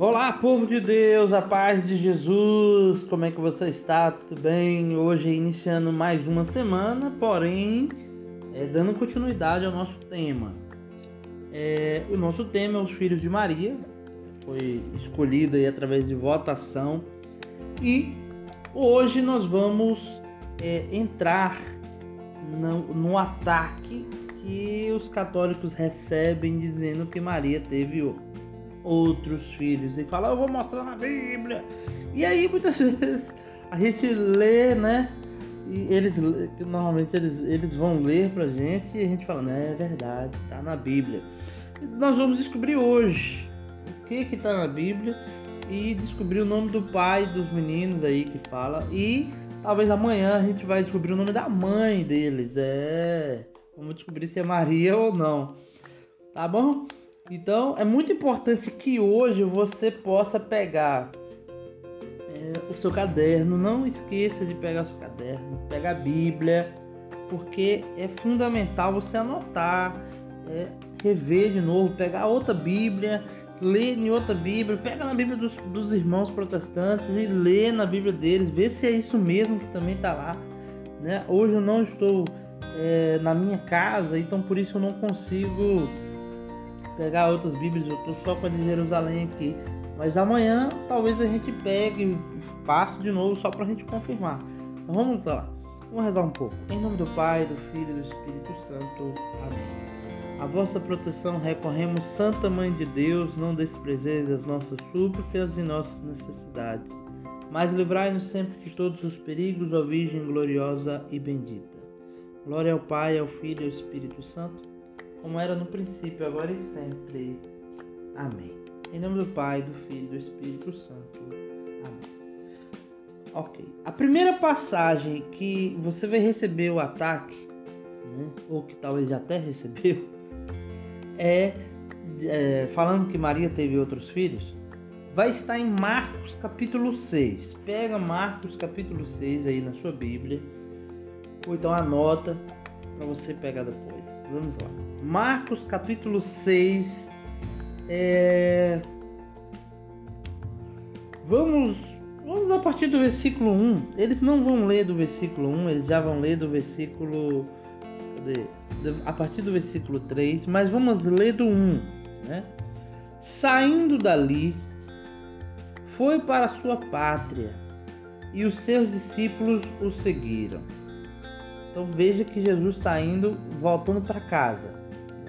Olá, povo de Deus, a paz de Jesus, como é que você está? Tudo bem? Hoje iniciando mais uma semana, porém é, dando continuidade ao nosso tema. É, o nosso tema é os filhos de Maria, foi escolhido aí através de votação e hoje nós vamos é, entrar no, no ataque que os católicos recebem dizendo que Maria teve outros filhos e fala, eu vou mostrar na Bíblia. E aí muitas vezes a gente lê, né? E eles normalmente eles, eles vão ler pra gente e a gente fala, né, é verdade, tá na Bíblia. E nós vamos descobrir hoje o que que tá na Bíblia e descobrir o nome do pai dos meninos aí que fala e talvez amanhã a gente vai descobrir o nome da mãe deles. É, vamos descobrir se é Maria ou não. Tá bom? Então é muito importante que hoje você possa pegar é, o seu caderno. Não esqueça de pegar o seu caderno, pegar a Bíblia, porque é fundamental você anotar, é, rever de novo, pegar outra Bíblia, ler em outra Bíblia, pega na Bíblia dos, dos irmãos protestantes e lê na Bíblia deles, vê se é isso mesmo que também está lá. Né? Hoje eu não estou é, na minha casa, então por isso eu não consigo pegar outras Bíblias, eu estou só com a de Jerusalém aqui. Mas amanhã talvez a gente pegue passe de novo só para a gente confirmar. Então vamos lá, vamos rezar um pouco. Em nome do Pai, do Filho e do Espírito Santo. Amém. A vossa proteção recorremos, Santa Mãe de Deus, não desprezeis as nossas súplicas e nossas necessidades, mas livrai-nos sempre de todos os perigos, ó Virgem gloriosa e bendita. Glória ao Pai, ao Filho e ao Espírito Santo como era no princípio, agora e sempre. Amém. Em nome do Pai, do Filho e do Espírito Santo. Amém. Ok. A primeira passagem que você vai receber o ataque, né, ou que talvez até recebeu, é, é falando que Maria teve outros filhos, vai estar em Marcos capítulo 6. Pega Marcos capítulo 6 aí na sua Bíblia, ou então anota para você pegar depois. Vamos lá. Marcos capítulo 6. É... Vamos, vamos a partir do versículo 1. Eles não vão ler do versículo 1, eles já vão ler do versículo. Cadê? A partir do versículo 3, mas vamos ler do 1. Né? Saindo dali, foi para sua pátria e os seus discípulos o seguiram. Então veja que Jesus está indo, voltando para casa,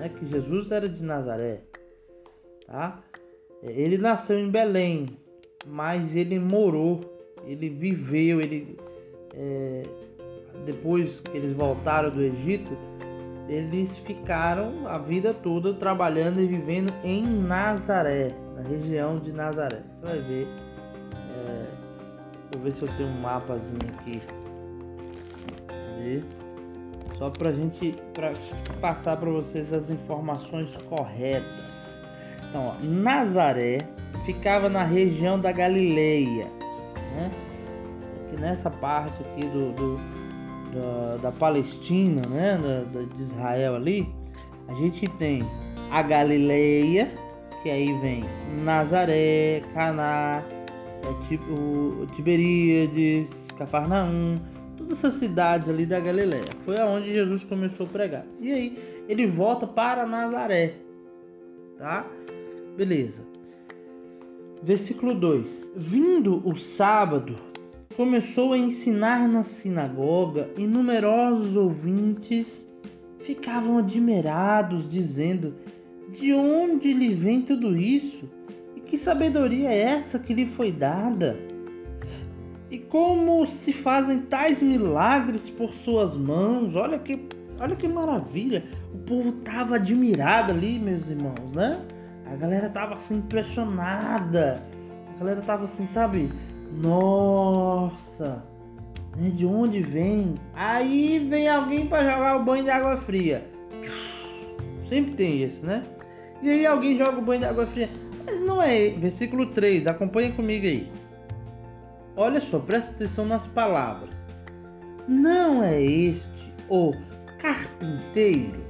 né? Que Jesus era de Nazaré, tá? Ele nasceu em Belém, mas ele morou, ele viveu, ele é, depois que eles voltaram do Egito, eles ficaram a vida toda trabalhando e vivendo em Nazaré, na região de Nazaré. Você vai ver. É, vou ver se eu tenho um mapazinho aqui só para a gente pra passar para vocês as informações corretas. Então, ó, Nazaré ficava na região da Galileia, né? Aqui nessa parte aqui do, do da, da, Palestina, né? Da, da, de Israel ali, a gente tem a Galileia, que aí vem Nazaré, Caná, é tipo Tiberíades, Cafarnaum, todas essas cidades ali da Galiléia. Foi aonde Jesus começou a pregar. E aí ele volta para Nazaré. Tá? Beleza. Versículo 2: Vindo o sábado, começou a ensinar na sinagoga e numerosos ouvintes ficavam admirados, dizendo: De onde lhe vem tudo isso? E que sabedoria é essa que lhe foi dada? E como se fazem tais milagres por suas mãos? Olha que, olha que maravilha! O povo tava admirado ali, meus irmãos, né? A galera tava assim impressionada. A galera tava assim, sabe? Nossa, né? de onde vem? Aí vem alguém para jogar o banho de água fria. Sempre tem esse, né? E aí alguém joga o banho de água fria. Mas não é. Versículo 3, acompanha comigo aí. Olha só, presta atenção nas palavras. Não é este o carpinteiro?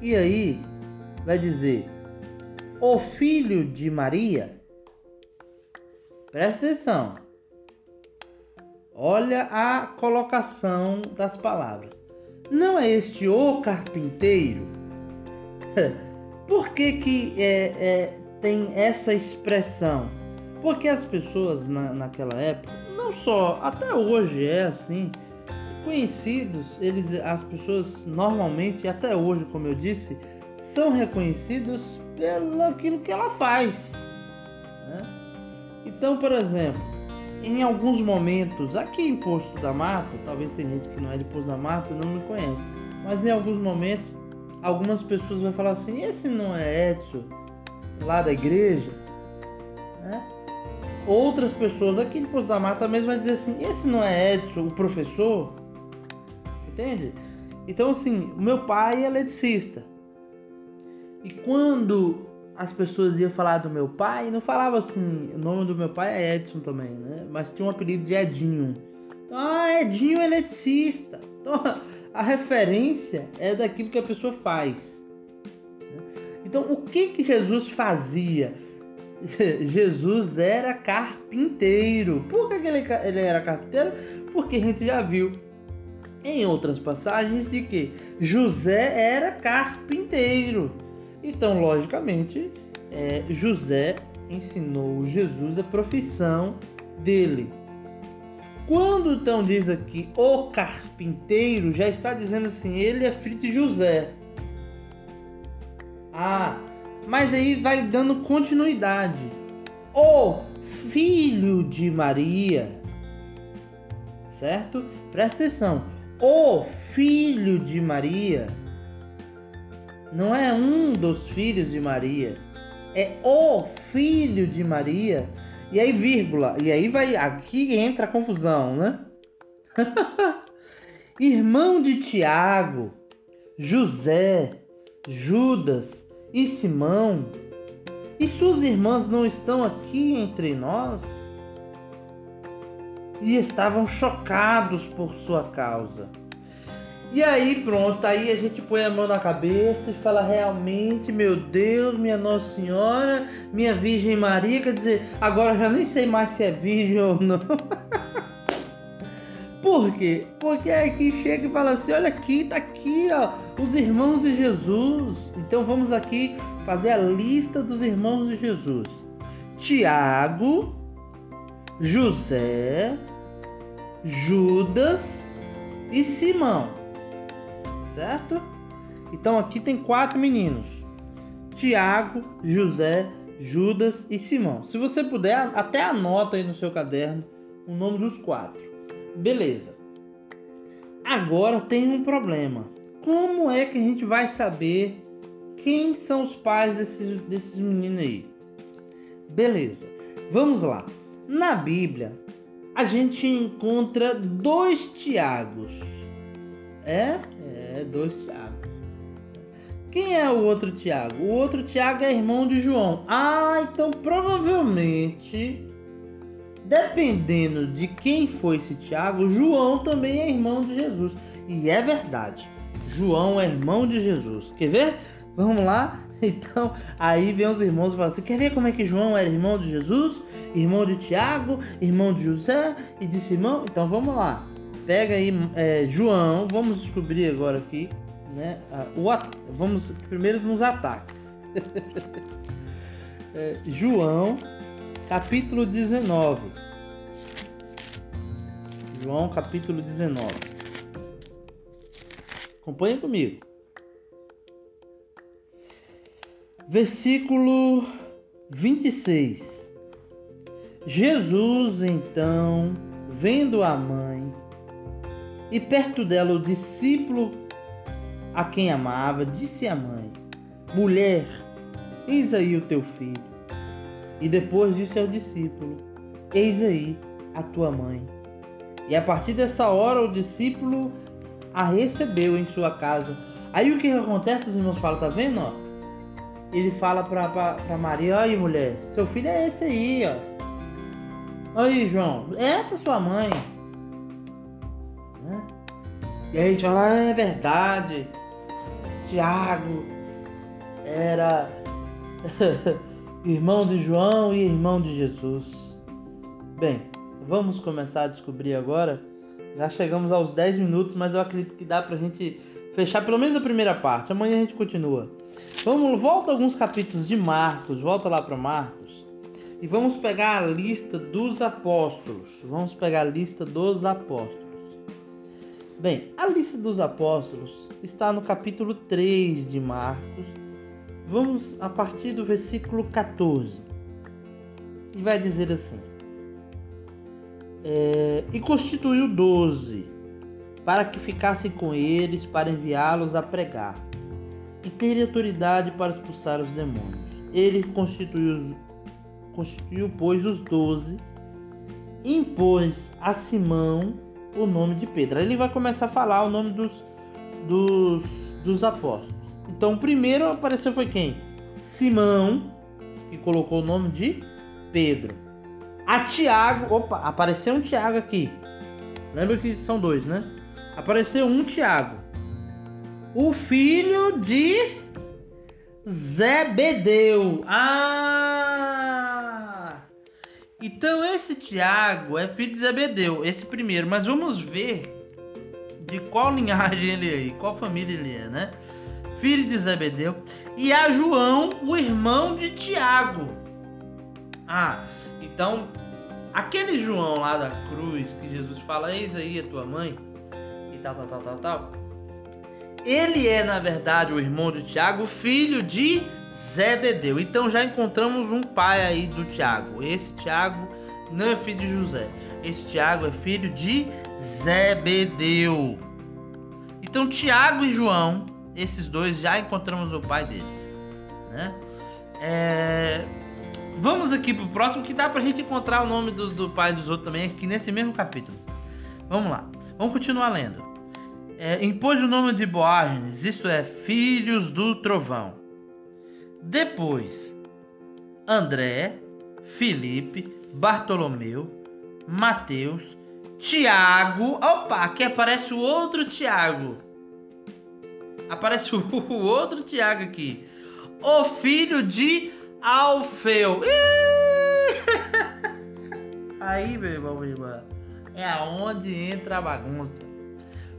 E aí vai dizer: o filho de Maria? Presta atenção. Olha a colocação das palavras. Não é este o carpinteiro? Por que, que é, é, tem essa expressão? Porque as pessoas na, naquela época, não só, até hoje é assim, conhecidos, eles, as pessoas normalmente, até hoje, como eu disse, são reconhecidos pelo aquilo que ela faz. Né? Então, por exemplo, em alguns momentos, aqui em Posto da Mata, talvez tem gente que não é de Posto da Mata e não me conhece, mas em alguns momentos, algumas pessoas vão falar assim: esse não é Edson lá da igreja? Né? Outras pessoas aqui de Posto da Mata mesmo vão dizer assim: esse não é Edson, o professor? Entende? Então, assim, o meu pai é eletricista. E quando as pessoas iam falar do meu pai, não falava assim, o nome do meu pai é Edson também, né? Mas tinha um apelido de Edinho. Então, ah, Edinho é eletricista. Então, a referência é daquilo que a pessoa faz. Então, o que que Jesus fazia? Jesus era carpinteiro. Por que, ele, ele era carpinteiro? Porque a gente já viu em outras passagens de que José era carpinteiro. Então, logicamente, é, José ensinou Jesus a profissão dele. Quando então diz aqui o carpinteiro, já está dizendo assim, ele é filho de José. Ah, mas aí vai dando continuidade. O filho de Maria. Certo? Presta atenção. O filho de Maria não é um dos filhos de Maria, é o filho de Maria. E aí, vírgula, e aí vai, aqui entra a confusão, né? Irmão de Tiago, José, Judas e Simão, e suas irmãs não estão aqui entre nós? E estavam chocados por sua causa. E aí, pronto, aí a gente põe a mão na cabeça e fala realmente, meu Deus, minha Nossa Senhora, minha Virgem Maria, quer dizer, agora já nem sei mais se é virgem ou não. Por quê? Porque aqui chega e fala assim: olha aqui, tá aqui, ó, os irmãos de Jesus. Então vamos aqui fazer a lista dos irmãos de Jesus: Tiago, José, Judas e Simão certo? Então aqui tem quatro meninos: Tiago, José, Judas e Simão. Se você puder, até anota aí no seu caderno o nome dos quatro. Beleza. Agora tem um problema. Como é que a gente vai saber quem são os pais desses, desses meninos aí? Beleza. Vamos lá. Na Bíblia, a gente encontra dois Tiagos. É? É, dois Tiago. Quem é o outro Tiago? O outro Tiago é irmão de João. Ah, então provavelmente, dependendo de quem foi esse Tiago, João também é irmão de Jesus. E é verdade. João é irmão de Jesus. Quer ver? Vamos lá? Então, aí vem os irmãos e falam assim: quer ver como é que João era irmão de Jesus? Irmão de Tiago, irmão de José e de Simão? Então vamos lá pega aí é, João, vamos descobrir agora aqui, né? O, vamos primeiro nos ataques. é, João, capítulo 19. João, capítulo 19. Acompanhe comigo. Versículo 26. Jesus então, vendo a mãe, e perto dela o discípulo a quem amava disse à mãe: Mulher, eis aí o teu filho. E depois disse ao discípulo: Eis aí a tua mãe. E a partir dessa hora o discípulo a recebeu em sua casa. Aí o que acontece, os irmãos falam, tá vendo? Ó? Ele fala para Maria: Aí mulher, seu filho é esse aí, ó. Aí, João, essa é sua mãe. Né? E aí a gente fala, ah, é verdade. Tiago era irmão de João e irmão de Jesus. Bem, vamos começar a descobrir agora. Já chegamos aos 10 minutos, mas eu acredito que dá pra gente fechar pelo menos a primeira parte. Amanhã a gente continua. Vamos, volta alguns capítulos de Marcos, volta lá para Marcos. E vamos pegar a lista dos apóstolos. Vamos pegar a lista dos apóstolos. Bem, a lista dos apóstolos está no capítulo 3 de Marcos. Vamos a partir do versículo 14. E vai dizer assim: é, E constituiu doze, para que ficassem com eles, para enviá-los a pregar, e ter autoridade para expulsar os demônios. Ele constituiu, constituiu pois, os doze, impôs a Simão o nome de Pedro. Aí ele vai começar a falar o nome dos, dos, dos apóstolos. Então, primeiro apareceu foi quem? Simão, que colocou o nome de Pedro. A Tiago, opa, apareceu um Tiago aqui. Lembra que são dois, né? Apareceu um Tiago. O filho de Zebedeu. Ah! Então esse Tiago é filho de Zebedeu, esse primeiro. Mas vamos ver de qual linhagem ele é, qual família ele é, né? Filho de Zebedeu. E a João, o irmão de Tiago. Ah, então aquele João lá da cruz que Jesus fala, eis aí a tua mãe, e tal, tal, tal, tal, tal. Ele é, na verdade, o irmão de Tiago, filho de Zebedeu. Então já encontramos um pai aí do Tiago. Esse Tiago não é filho de José. Esse Tiago é filho de Zebedeu. Então Tiago e João, esses dois já encontramos o pai deles, né? É... Vamos aqui pro próximo que dá pra gente encontrar o nome do, do pai dos outros também aqui nesse mesmo capítulo. Vamos lá, vamos continuar lendo. É, impôs o nome de Boagens, isso é, filhos do trovão. Depois, André, Felipe, Bartolomeu, Mateus, Tiago. Opa, aqui aparece o outro Tiago. Aparece o outro Tiago aqui. O filho de Alfeu. Aí, meu irmão, é aonde entra a bagunça.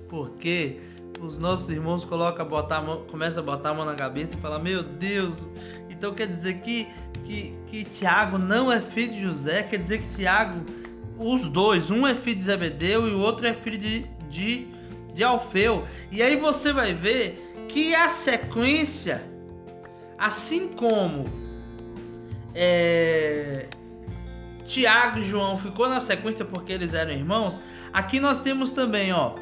Porque os nossos irmãos botar a mão, começam a botar a mão na cabeça e falam, meu Deus, então quer dizer que, que, que Tiago não é filho de José, quer dizer que Tiago, os dois, um é filho de Zebedeu e o outro é filho de, de, de Alfeu. E aí você vai ver que a sequência, assim como é, Tiago e João ficou na sequência porque eles eram irmãos, aqui nós temos também, ó,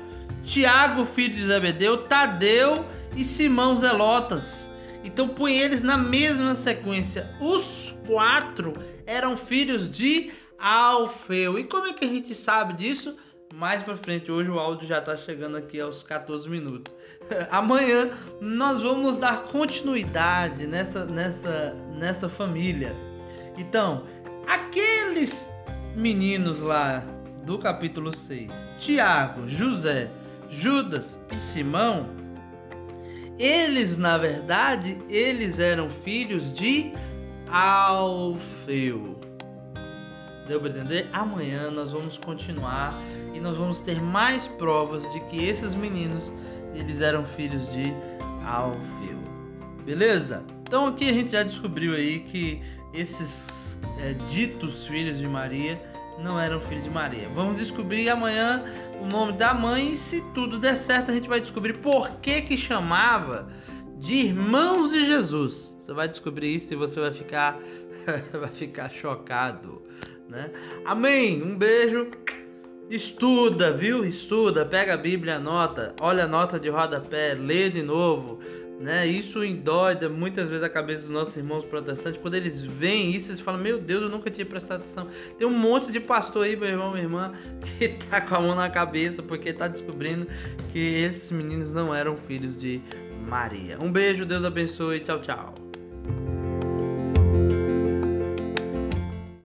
Tiago, filho de Zebedeu, Tadeu e Simão Zelotas. Então põe eles na mesma sequência. Os quatro eram filhos de Alfeu. E como é que a gente sabe disso? Mais para frente, hoje o áudio já está chegando aqui aos 14 minutos. Amanhã nós vamos dar continuidade nessa, nessa, nessa família. Então, aqueles meninos lá do capítulo 6, Tiago, José, Judas e Simão, eles na verdade, eles eram filhos de Alfeu. Deu para entender? Amanhã nós vamos continuar e nós vamos ter mais provas de que esses meninos eles eram filhos de Alfeu. Beleza? Então aqui a gente já descobriu aí que esses é, ditos filhos de Maria não eram filhos de Maria. Vamos descobrir amanhã o nome da mãe e se tudo der certo a gente vai descobrir por que que chamava de irmãos de Jesus. Você vai descobrir isso e você vai ficar vai ficar chocado, né? Amém. Um beijo. Estuda, viu? Estuda, pega a Bíblia, anota, olha a nota de rodapé, lê de novo né? Isso endóida muitas vezes a cabeça dos nossos irmãos protestantes. Quando eles veem isso, eles falam: Meu Deus, eu nunca tinha prestado atenção. Tem um monte de pastor aí, meu irmão, minha irmã, que tá com a mão na cabeça porque tá descobrindo que esses meninos não eram filhos de Maria. Um beijo, Deus abençoe, tchau, tchau.